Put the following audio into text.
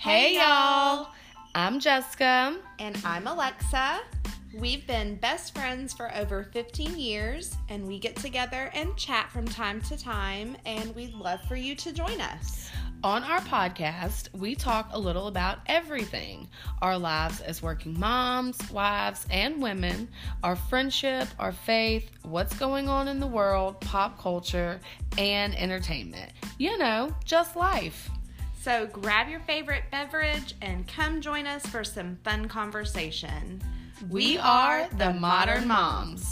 Hey, y'all. I'm Jessica. And I'm Alexa. We've been best friends for over 15 years, and we get together and chat from time to time, and we'd love for you to join us. On our podcast, we talk a little about everything our lives as working moms, wives, and women, our friendship, our faith, what's going on in the world, pop culture, and entertainment. You know, just life. So grab your favorite beverage and come join us for some fun conversation. We are the Modern Moms.